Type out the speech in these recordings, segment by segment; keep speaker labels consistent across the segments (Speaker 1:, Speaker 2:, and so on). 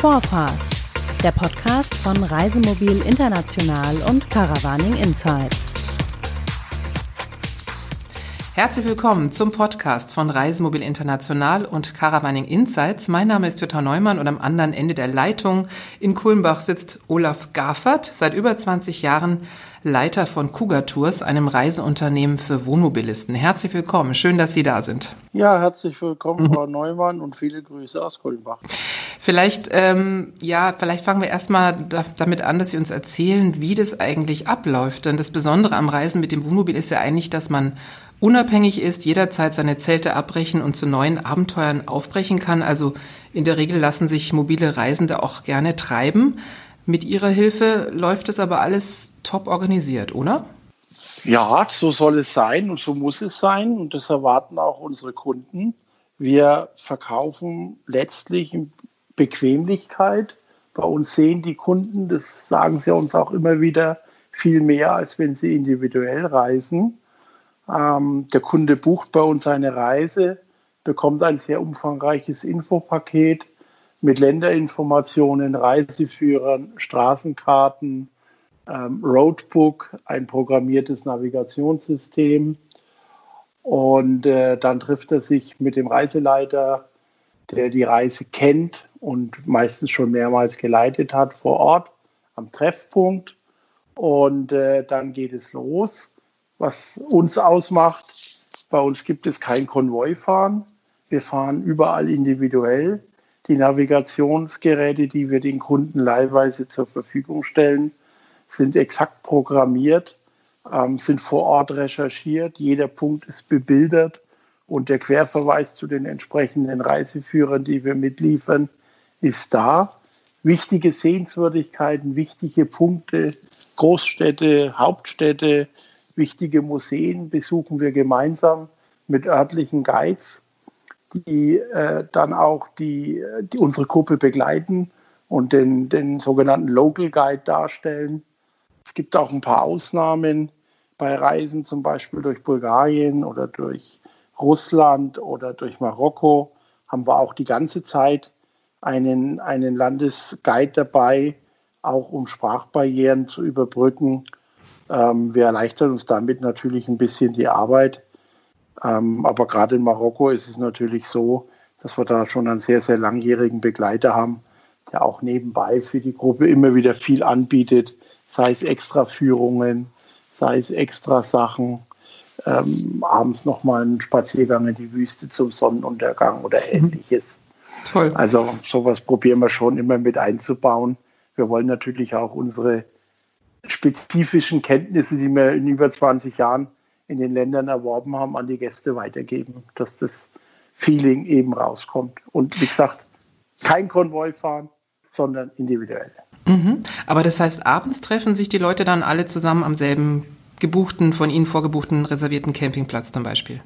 Speaker 1: Vorfahrt, der Podcast von Reisemobil International und Caravaning Insights.
Speaker 2: Herzlich willkommen zum Podcast von Reisemobil International und Caravaning Insights. Mein Name ist Jutta Neumann und am anderen Ende der Leitung in Kulmbach sitzt Olaf Gaffert, seit über 20 Jahren Leiter von Cougar Tours, einem Reiseunternehmen für Wohnmobilisten. Herzlich willkommen, schön, dass Sie da sind.
Speaker 3: Ja, herzlich willkommen, Frau Neumann, und viele Grüße aus Kulmbach.
Speaker 2: Vielleicht, ähm, ja, vielleicht fangen wir erstmal da, damit an, dass Sie uns erzählen, wie das eigentlich abläuft. Denn das Besondere am Reisen mit dem Wohnmobil ist ja eigentlich, dass man unabhängig ist, jederzeit seine Zelte abbrechen und zu neuen Abenteuern aufbrechen kann. Also in der Regel lassen sich mobile Reisende auch gerne treiben. Mit Ihrer Hilfe läuft es aber alles top organisiert, oder?
Speaker 3: Ja, so soll es sein und so muss es sein und das erwarten auch unsere Kunden. Wir verkaufen letztlich Bequemlichkeit. Bei uns sehen die Kunden, das sagen sie uns auch immer wieder, viel mehr, als wenn sie individuell reisen. Ähm, der Kunde bucht bei uns eine Reise, bekommt ein sehr umfangreiches Infopaket mit Länderinformationen, Reiseführern, Straßenkarten, ähm, Roadbook, ein programmiertes Navigationssystem. Und äh, dann trifft er sich mit dem Reiseleiter, der die Reise kennt und meistens schon mehrmals geleitet hat vor Ort am Treffpunkt. Und äh, dann geht es los was uns ausmacht. Bei uns gibt es kein Konvoifahren. Wir fahren überall individuell. Die Navigationsgeräte, die wir den Kunden leihweise zur Verfügung stellen, sind exakt programmiert, ähm, sind vor Ort recherchiert. Jeder Punkt ist bebildert und der Querverweis zu den entsprechenden Reiseführern, die wir mitliefern, ist da. Wichtige Sehenswürdigkeiten, wichtige Punkte, Großstädte, Hauptstädte, Wichtige Museen besuchen wir gemeinsam mit örtlichen Guides, die äh, dann auch die, die unsere Gruppe begleiten und den, den sogenannten Local Guide darstellen. Es gibt auch ein paar Ausnahmen bei Reisen, zum Beispiel durch Bulgarien oder durch Russland oder durch Marokko, haben wir auch die ganze Zeit einen, einen Landesguide dabei, auch um Sprachbarrieren zu überbrücken ähm, wir erleichtern uns damit natürlich ein bisschen die Arbeit. Ähm, aber gerade in Marokko ist es natürlich so, dass wir da schon einen sehr, sehr langjährigen Begleiter haben, der auch nebenbei für die Gruppe immer wieder viel anbietet, sei es extra Führungen, sei es extra Sachen, ähm, abends nochmal einen Spaziergang in die Wüste zum Sonnenuntergang oder mhm. ähnliches. Toll. Also sowas probieren wir schon immer mit einzubauen. Wir wollen natürlich auch unsere spezifischen Kenntnisse, die wir in über 20 Jahren in den Ländern erworben haben, an die Gäste weitergeben, dass das Feeling eben rauskommt. Und wie gesagt, kein Konvoi fahren, sondern individuell.
Speaker 2: Mhm. Aber das heißt, abends treffen sich die Leute dann alle zusammen am selben gebuchten, von Ihnen vorgebuchten, reservierten Campingplatz zum Beispiel?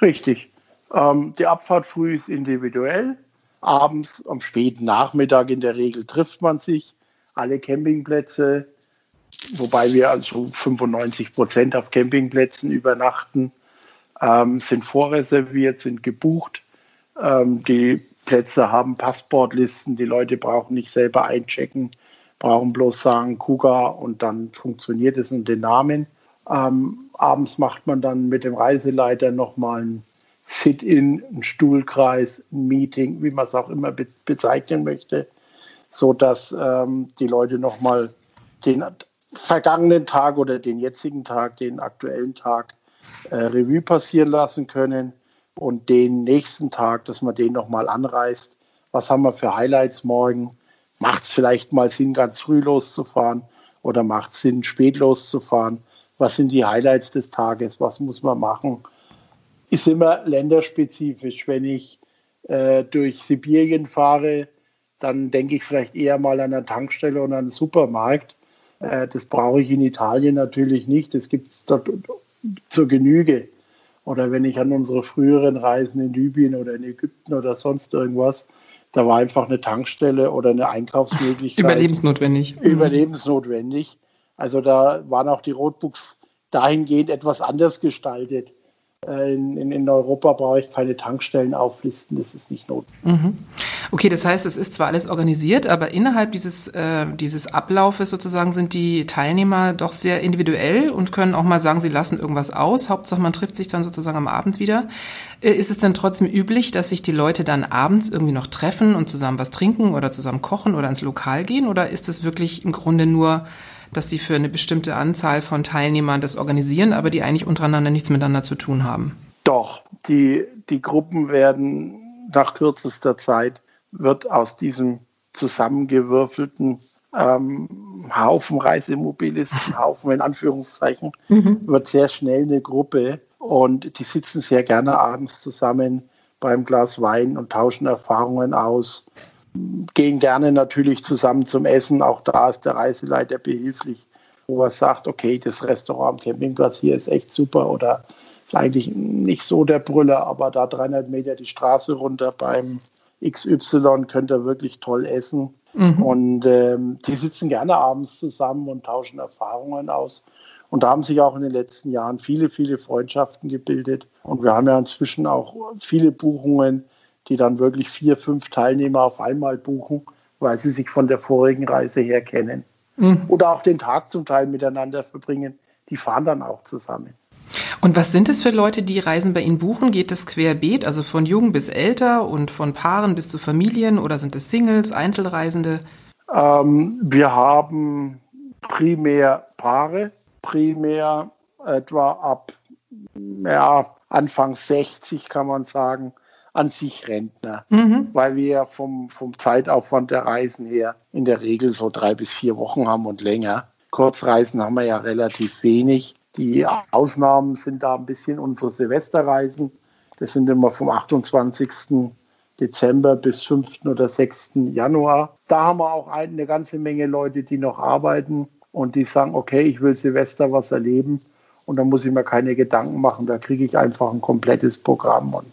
Speaker 3: Richtig. Ähm, die Abfahrt früh ist individuell. Abends, am späten Nachmittag in der Regel trifft man sich. Alle Campingplätze wobei wir also 95 Prozent auf Campingplätzen übernachten, ähm, sind vorreserviert, sind gebucht. Ähm, die Plätze haben Passportlisten, die Leute brauchen nicht selber einchecken, brauchen bloß sagen Kuga und dann funktioniert es und den Namen. Ähm, abends macht man dann mit dem Reiseleiter nochmal ein Sit-in, ein Stuhlkreis, ein Meeting, wie man es auch immer be bezeichnen möchte, sodass ähm, die Leute nochmal den vergangenen Tag oder den jetzigen Tag, den aktuellen Tag äh, Revue passieren lassen können und den nächsten Tag, dass man den nochmal anreißt. Was haben wir für Highlights morgen? Macht es vielleicht mal Sinn, ganz früh loszufahren oder macht es Sinn, spät loszufahren? Was sind die Highlights des Tages? Was muss man machen? Ist immer länderspezifisch. Wenn ich äh, durch Sibirien fahre, dann denke ich vielleicht eher mal an eine Tankstelle und an einen Supermarkt. Äh, das brauche ich in Italien natürlich nicht. Das gibt es dort zur Genüge. Oder wenn ich an unsere früheren Reisen in Libyen oder in Ägypten oder sonst irgendwas, da war einfach eine Tankstelle oder eine Einkaufsmöglichkeit.
Speaker 2: Überlebensnotwendig.
Speaker 3: Überlebensnotwendig. Also da waren auch die Roadbooks dahingehend etwas anders gestaltet. Äh, in, in, in Europa brauche ich keine Tankstellen auflisten, das ist nicht notwendig. Mhm.
Speaker 2: Okay, das heißt, es ist zwar alles organisiert, aber innerhalb dieses, äh, dieses Ablaufes sozusagen sind die Teilnehmer doch sehr individuell und können auch mal sagen, sie lassen irgendwas aus. Hauptsache, man trifft sich dann sozusagen am Abend wieder. Äh, ist es denn trotzdem üblich, dass sich die Leute dann abends irgendwie noch treffen und zusammen was trinken oder zusammen kochen oder ins Lokal gehen? Oder ist es wirklich im Grunde nur, dass sie für eine bestimmte Anzahl von Teilnehmern das organisieren, aber die eigentlich untereinander nichts miteinander zu tun haben?
Speaker 3: Doch, die, die Gruppen werden nach kürzester Zeit wird aus diesem zusammengewürfelten ähm, Haufen Reisemobilisten, Haufen in Anführungszeichen, mhm. wird sehr schnell eine Gruppe und die sitzen sehr gerne abends zusammen beim Glas Wein und tauschen Erfahrungen aus, gehen gerne natürlich zusammen zum Essen. Auch da ist der Reiseleiter behilflich, wo er sagt, okay, das Restaurant am Campingplatz hier ist echt super oder ist eigentlich nicht so der Brüller, aber da 300 Meter die Straße runter beim XY könnt ihr wirklich toll essen. Mhm. Und ähm, die sitzen gerne abends zusammen und tauschen Erfahrungen aus. Und da haben sich auch in den letzten Jahren viele, viele Freundschaften gebildet. Und wir haben ja inzwischen auch viele Buchungen, die dann wirklich vier, fünf Teilnehmer auf einmal buchen, weil sie sich von der vorigen Reise her kennen. Mhm. Oder auch den Tag zum Teil miteinander verbringen. Die fahren dann auch zusammen.
Speaker 2: Und was sind es für Leute, die Reisen bei Ihnen buchen? Geht es querbeet, also von jung bis älter und von Paaren bis zu Familien oder sind es Singles, Einzelreisende?
Speaker 3: Ähm, wir haben primär Paare, primär etwa ab ja, Anfang 60 kann man sagen, an sich Rentner, mhm. weil wir vom, vom Zeitaufwand der Reisen her in der Regel so drei bis vier Wochen haben und länger. Kurzreisen haben wir ja relativ wenig. Die Ausnahmen sind da ein bisschen unsere Silvesterreisen. Das sind immer vom 28. Dezember bis 5. oder 6. Januar. Da haben wir auch eine ganze Menge Leute, die noch arbeiten und die sagen, okay, ich will Silvester was erleben und da muss ich mir keine Gedanken machen. Da kriege ich einfach ein komplettes Programm und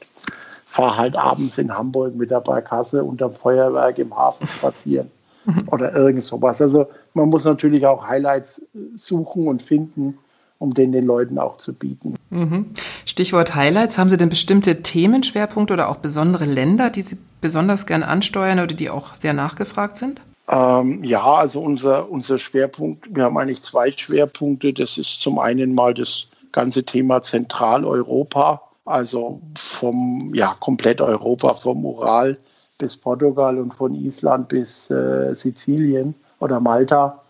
Speaker 3: fahre halt abends in Hamburg mit der Barkasse unterm Feuerwerk im Hafen spazieren mhm. oder irgend sowas. Also man muss natürlich auch Highlights suchen und finden um den den Leuten auch zu bieten.
Speaker 2: Mhm. Stichwort Highlights. Haben Sie denn bestimmte Themenschwerpunkte oder auch besondere Länder, die Sie besonders gern ansteuern oder die auch sehr nachgefragt sind?
Speaker 3: Ähm, ja, also unser, unser Schwerpunkt, wir haben eigentlich zwei Schwerpunkte. Das ist zum einen mal das ganze Thema Zentraleuropa, also vom, ja, komplett Europa, vom Ural bis Portugal und von Island bis äh, Sizilien oder Malta.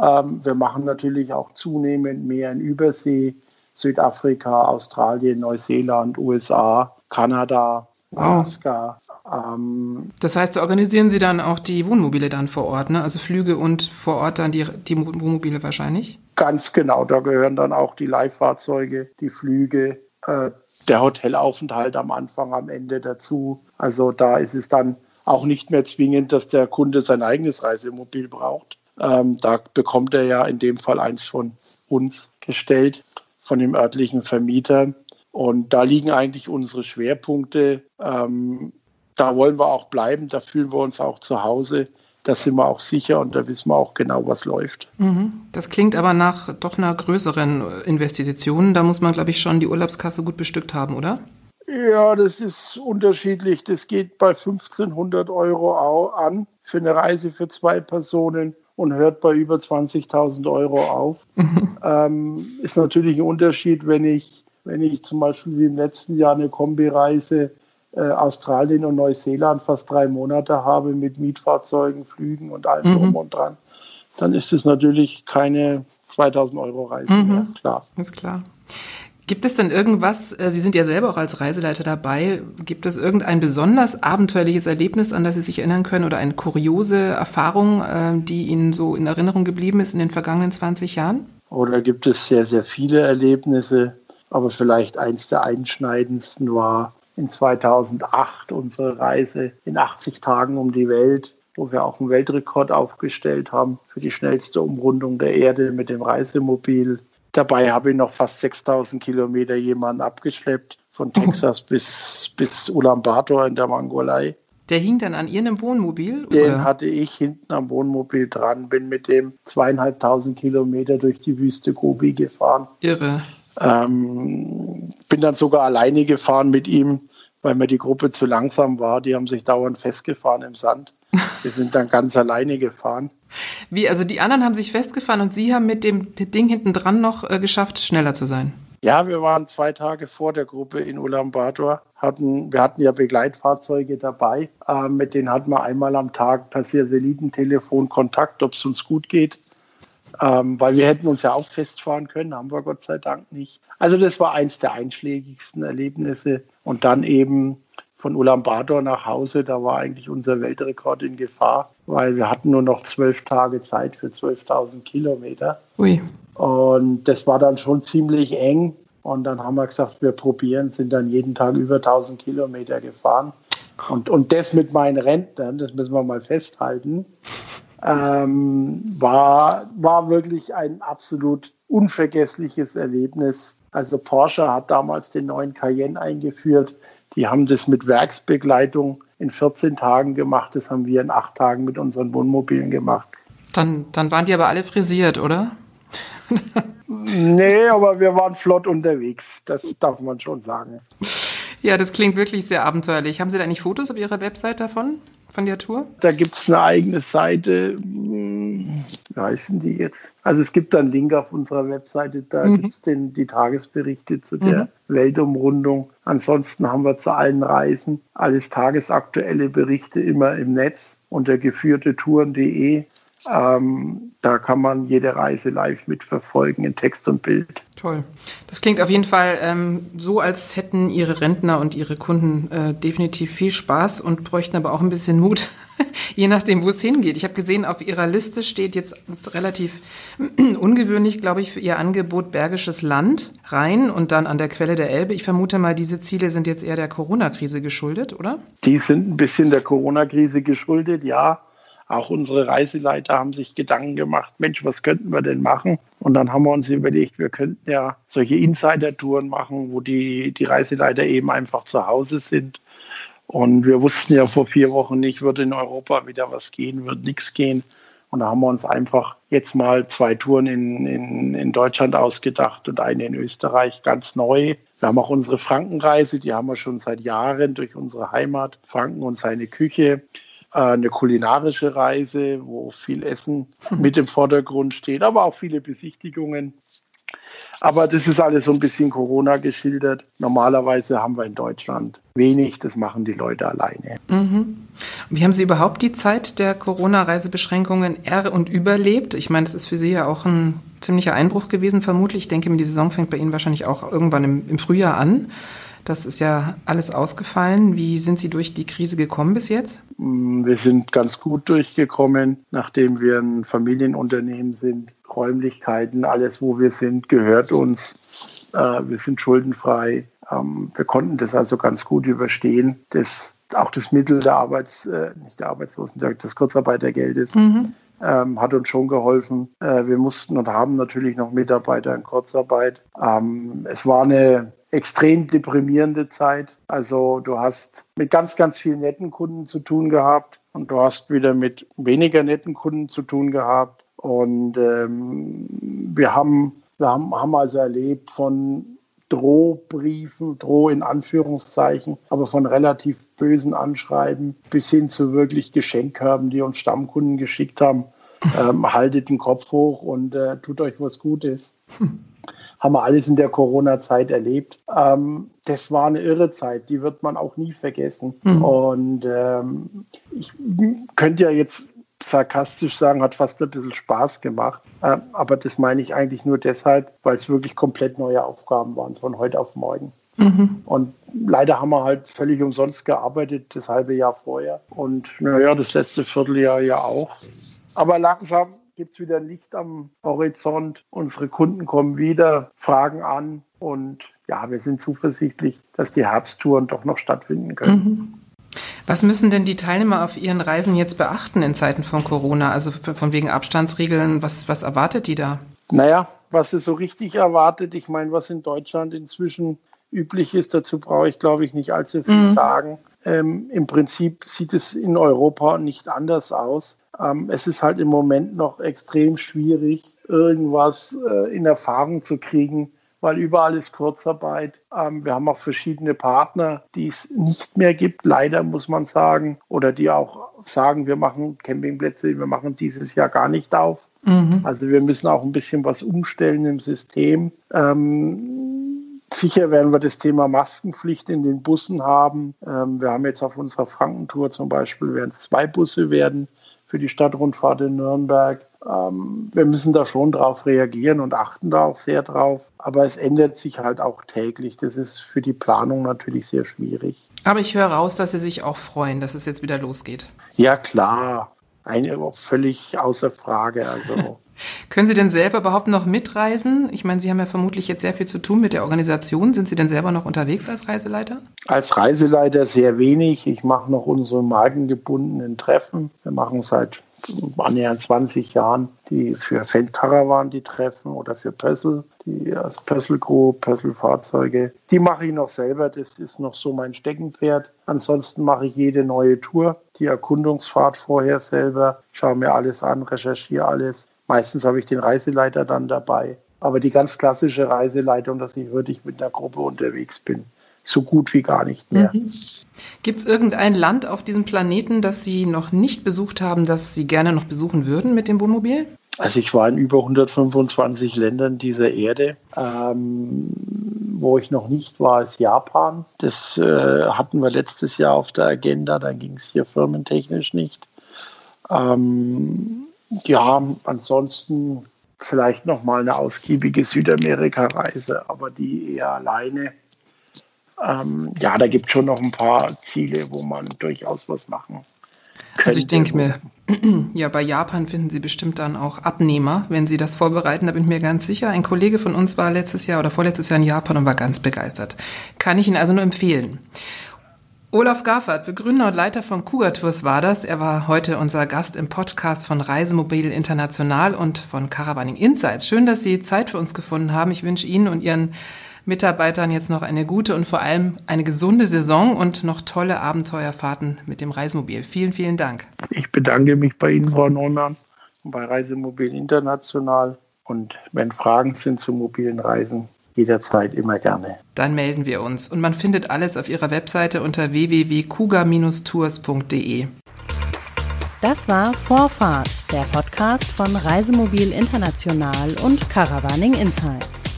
Speaker 3: Ähm, wir machen natürlich auch zunehmend mehr in Übersee, Südafrika, Australien, Neuseeland, USA, Kanada, Alaska.
Speaker 2: Ähm, das heißt, organisieren Sie dann auch die Wohnmobile dann vor Ort, ne? also Flüge und vor Ort dann die, die Wohnmobile wahrscheinlich?
Speaker 3: Ganz genau, da gehören dann auch die Leihfahrzeuge, die Flüge, äh, der Hotelaufenthalt am Anfang, am Ende dazu. Also da ist es dann auch nicht mehr zwingend, dass der Kunde sein eigenes Reisemobil braucht, ähm, da bekommt er ja in dem Fall eins von uns gestellt, von dem örtlichen Vermieter. Und da liegen eigentlich unsere Schwerpunkte. Ähm, da wollen wir auch bleiben, da fühlen wir uns auch zu Hause. Da sind wir auch sicher und da wissen wir auch genau, was läuft.
Speaker 2: Mhm. Das klingt aber nach doch einer größeren Investition. Da muss man, glaube ich, schon die Urlaubskasse gut bestückt haben, oder?
Speaker 3: Ja, das ist unterschiedlich. Das geht bei 1500 Euro an für eine Reise für zwei Personen und hört bei über 20.000 Euro auf. Mhm. Ähm, ist natürlich ein Unterschied, wenn ich, wenn ich zum Beispiel wie im letzten Jahr eine Kombireise äh, Australien und Neuseeland fast drei Monate habe mit Mietfahrzeugen, Flügen und allem mhm. drum und dran. Dann ist es natürlich keine 2000 Euro Reise mhm. mehr,
Speaker 2: klar. Ist klar. Gibt es denn irgendwas, äh, Sie sind ja selber auch als Reiseleiter dabei, gibt es irgendein besonders abenteuerliches Erlebnis, an das Sie sich erinnern können oder eine kuriose Erfahrung, äh, die Ihnen so in Erinnerung geblieben ist in den vergangenen 20 Jahren?
Speaker 3: Oder gibt es sehr, sehr viele Erlebnisse, aber vielleicht eins der einschneidendsten war in 2008 unsere Reise in 80 Tagen um die Welt, wo wir auch einen Weltrekord aufgestellt haben für die schnellste Umrundung der Erde mit dem Reisemobil Dabei habe ich noch fast 6000 Kilometer jemanden abgeschleppt, von Texas bis, bis Ulaanbaatar in der Mongolei.
Speaker 2: Der hing dann an Ihrem Wohnmobil?
Speaker 3: Den oder? hatte ich hinten am Wohnmobil dran, bin mit dem zweieinhalbtausend Kilometer durch die Wüste Gobi gefahren.
Speaker 2: Irre.
Speaker 3: Ähm, bin dann sogar alleine gefahren mit ihm, weil mir die Gruppe zu langsam war. Die haben sich dauernd festgefahren im Sand. Wir sind dann ganz alleine gefahren.
Speaker 2: Wie, also die anderen haben sich festgefahren und Sie haben mit dem Ding hinten dran noch äh, geschafft, schneller zu sein?
Speaker 3: Ja, wir waren zwei Tage vor der Gruppe in Ulaanbaatar. Hatten, wir hatten ja Begleitfahrzeuge dabei. Äh, mit denen hatten wir einmal am Tag per Satellitentelefon Kontakt, ob es uns gut geht. Ähm, weil wir hätten uns ja auch festfahren können, haben wir Gott sei Dank nicht. Also das war eins der einschlägigsten Erlebnisse. Und dann eben von Ulaanbaatar nach Hause, da war eigentlich unser Weltrekord in Gefahr, weil wir hatten nur noch zwölf Tage Zeit für 12.000 Kilometer. Ui. Und das war dann schon ziemlich eng. Und dann haben wir gesagt, wir probieren, sind dann jeden Tag über 1000 Kilometer gefahren. Und, und das mit meinen Rentnern, das müssen wir mal festhalten, ähm, war, war wirklich ein absolut unvergessliches Erlebnis. Also Porsche hat damals den neuen Cayenne eingeführt. Die haben das mit Werksbegleitung in 14 Tagen gemacht. Das haben wir in acht Tagen mit unseren Wohnmobilen gemacht.
Speaker 2: Dann, dann waren die aber alle frisiert, oder?
Speaker 3: nee, aber wir waren flott unterwegs. Das darf man schon sagen.
Speaker 2: Ja, das klingt wirklich sehr abenteuerlich. Haben Sie da nicht Fotos auf Ihrer Website davon? von der Tour?
Speaker 3: Da gibt es eine eigene Seite. Hm, wie heißen die jetzt? Also es gibt einen Link auf unserer Webseite, da mhm. gibt es die Tagesberichte zu der mhm. Weltumrundung. Ansonsten haben wir zu allen Reisen alles tagesaktuelle Berichte immer im Netz unter geführtetouren.de. Ähm, da kann man jede Reise live mitverfolgen in Text und Bild.
Speaker 2: Toll. Das klingt auf jeden Fall ähm, so, als hätten Ihre Rentner und Ihre Kunden äh, definitiv viel Spaß und bräuchten aber auch ein bisschen Mut, je nachdem, wo es hingeht. Ich habe gesehen, auf Ihrer Liste steht jetzt relativ ungewöhnlich, glaube ich, für Ihr Angebot Bergisches Land, Rhein und dann an der Quelle der Elbe. Ich vermute mal, diese Ziele sind jetzt eher der Corona-Krise geschuldet, oder?
Speaker 3: Die sind ein bisschen der Corona-Krise geschuldet, ja. Auch unsere Reiseleiter haben sich Gedanken gemacht, Mensch, was könnten wir denn machen? Und dann haben wir uns überlegt, wir könnten ja solche Insider-Touren machen, wo die, die Reiseleiter eben einfach zu Hause sind. Und wir wussten ja vor vier Wochen nicht, wird in Europa wieder was gehen, wird nichts gehen. Und da haben wir uns einfach jetzt mal zwei Touren in, in, in Deutschland ausgedacht und eine in Österreich ganz neu. Wir haben auch unsere Frankenreise, die haben wir schon seit Jahren durch unsere Heimat, Franken und seine Küche. Äh, eine kulinarische Reise, wo viel Essen mit im Vordergrund steht, aber auch viele Besichtigungen. Aber das ist alles so ein bisschen Corona geschildert. Normalerweise haben wir in Deutschland wenig, das machen die Leute alleine.
Speaker 2: Mhm. Wie haben Sie überhaupt die Zeit der Corona-Reisebeschränkungen er- und überlebt? Ich meine, das ist für Sie ja auch ein ziemlicher Einbruch gewesen, vermutlich. Ich denke, die Saison fängt bei Ihnen wahrscheinlich auch irgendwann im, im Frühjahr an. Das ist ja alles ausgefallen. Wie sind Sie durch die Krise gekommen bis jetzt?
Speaker 3: Mm, wir sind ganz gut durchgekommen, nachdem wir ein Familienunternehmen sind. Räumlichkeiten, alles, wo wir sind, gehört uns. Äh, wir sind schuldenfrei. Ähm, wir konnten das also ganz gut überstehen. Das, auch das Mittel der Arbeits, äh, nicht der Arbeitslosen, des Kurzarbeitergeldes mhm. Ähm, hat uns schon geholfen. Äh, wir mussten und haben natürlich noch Mitarbeiter in Kurzarbeit. Ähm, es war eine extrem deprimierende Zeit. Also du hast mit ganz, ganz vielen netten Kunden zu tun gehabt und du hast wieder mit weniger netten Kunden zu tun gehabt. Und ähm, wir, haben, wir haben, haben also erlebt von Drohbriefen, Droh in Anführungszeichen, aber von relativ bösen Anschreiben bis hin zu wirklich Geschenkkörben, die uns Stammkunden geschickt haben. Ähm, haltet den Kopf hoch und äh, tut euch was Gutes. Hm haben wir alles in der Corona-Zeit erlebt. Ähm, das war eine irre Zeit, die wird man auch nie vergessen. Mhm. Und ähm, ich könnte ja jetzt sarkastisch sagen, hat fast ein bisschen Spaß gemacht. Äh, aber das meine ich eigentlich nur deshalb, weil es wirklich komplett neue Aufgaben waren von heute auf morgen. Mhm. Und leider haben wir halt völlig umsonst gearbeitet, das halbe Jahr vorher. Und naja, das letzte Vierteljahr ja auch. Aber langsam gibt es wieder Licht am Horizont. Unsere Kunden kommen wieder, fragen an und ja, wir sind zuversichtlich, dass die Herbsttouren doch noch stattfinden können. Mhm.
Speaker 2: Was müssen denn die Teilnehmer auf ihren Reisen jetzt beachten in Zeiten von Corona? Also von wegen Abstandsregeln, was, was erwartet die da?
Speaker 3: Naja, was es so richtig erwartet, ich meine, was in Deutschland inzwischen üblich ist, dazu brauche ich, glaube ich, nicht allzu viel mhm. sagen. Ähm, Im Prinzip sieht es in Europa nicht anders aus. Ähm, es ist halt im Moment noch extrem schwierig, irgendwas äh, in Erfahrung zu kriegen, weil überall ist Kurzarbeit. Ähm, wir haben auch verschiedene Partner, die es nicht mehr gibt, leider muss man sagen, oder die auch sagen, wir machen Campingplätze, wir machen dieses Jahr gar nicht auf. Mhm. Also wir müssen auch ein bisschen was umstellen im System. Ähm, sicher werden wir das Thema Maskenpflicht in den Bussen haben. Ähm, wir haben jetzt auf unserer Frankentour zum Beispiel, werden es zwei Busse werden für die Stadtrundfahrt in Nürnberg. Ähm, wir müssen da schon drauf reagieren und achten da auch sehr drauf. Aber es ändert sich halt auch täglich. Das ist für die Planung natürlich sehr schwierig.
Speaker 2: Aber ich höre raus, dass Sie sich auch freuen, dass es jetzt wieder losgeht.
Speaker 3: Ja, klar. Eine, völlig außer Frage. Also.
Speaker 2: Können Sie denn selber überhaupt noch mitreisen? Ich meine, Sie haben ja vermutlich jetzt sehr viel zu tun mit der Organisation. Sind Sie denn selber noch unterwegs als Reiseleiter?
Speaker 3: Als Reiseleiter sehr wenig. Ich mache noch unsere markengebundenen Treffen. Wir machen seit annähernd 20 Jahren die für Feldkarawan die Treffen oder für Pössl, die als Pössl Group, Pössl Fahrzeuge. Die mache ich noch selber, das ist noch so mein Steckenpferd. Ansonsten mache ich jede neue Tour, die Erkundungsfahrt vorher selber, schaue mir alles an, recherchiere alles. Meistens habe ich den Reiseleiter dann dabei. Aber die ganz klassische Reiseleitung, dass ich wirklich mit einer Gruppe unterwegs bin, so gut wie gar nicht mehr. Mhm.
Speaker 2: Gibt es irgendein Land auf diesem Planeten, das Sie noch nicht besucht haben, das Sie gerne noch besuchen würden mit dem Wohnmobil?
Speaker 3: Also ich war in über 125 Ländern dieser Erde. Ähm, wo ich noch nicht war, ist Japan. Das äh, hatten wir letztes Jahr auf der Agenda. Dann ging es hier firmentechnisch nicht. Ähm, ja, ansonsten vielleicht noch mal eine ausgiebige Südamerika-Reise, aber die eher alleine ähm, ja, da gibt es schon noch ein paar Ziele, wo man durchaus was machen
Speaker 2: könnte. Also ich denke mir, ja, bei Japan finden Sie bestimmt dann auch Abnehmer, wenn Sie das vorbereiten, da bin ich mir ganz sicher. Ein Kollege von uns war letztes Jahr oder vorletztes Jahr in Japan und war ganz begeistert. Kann ich Ihnen also nur empfehlen. Olaf Gaffert, Begründer und Leiter von Cougar Tours war das. Er war heute unser Gast im Podcast von Reisemobil International und von Caravaning Insights. Schön, dass Sie Zeit für uns gefunden haben. Ich wünsche Ihnen und Ihren Mitarbeitern jetzt noch eine gute und vor allem eine gesunde Saison und noch tolle Abenteuerfahrten mit dem Reisemobil. Vielen, vielen Dank.
Speaker 3: Ich bedanke mich bei Ihnen, Frau Neumann, und bei Reisemobil International. Und wenn Fragen sind zu mobilen Reisen, jederzeit immer gerne.
Speaker 2: Dann melden wir uns. Und man findet alles auf ihrer Webseite unter www.kuga-tours.de.
Speaker 1: Das war Vorfahrt, der Podcast von Reisemobil International und Caravaning Insights.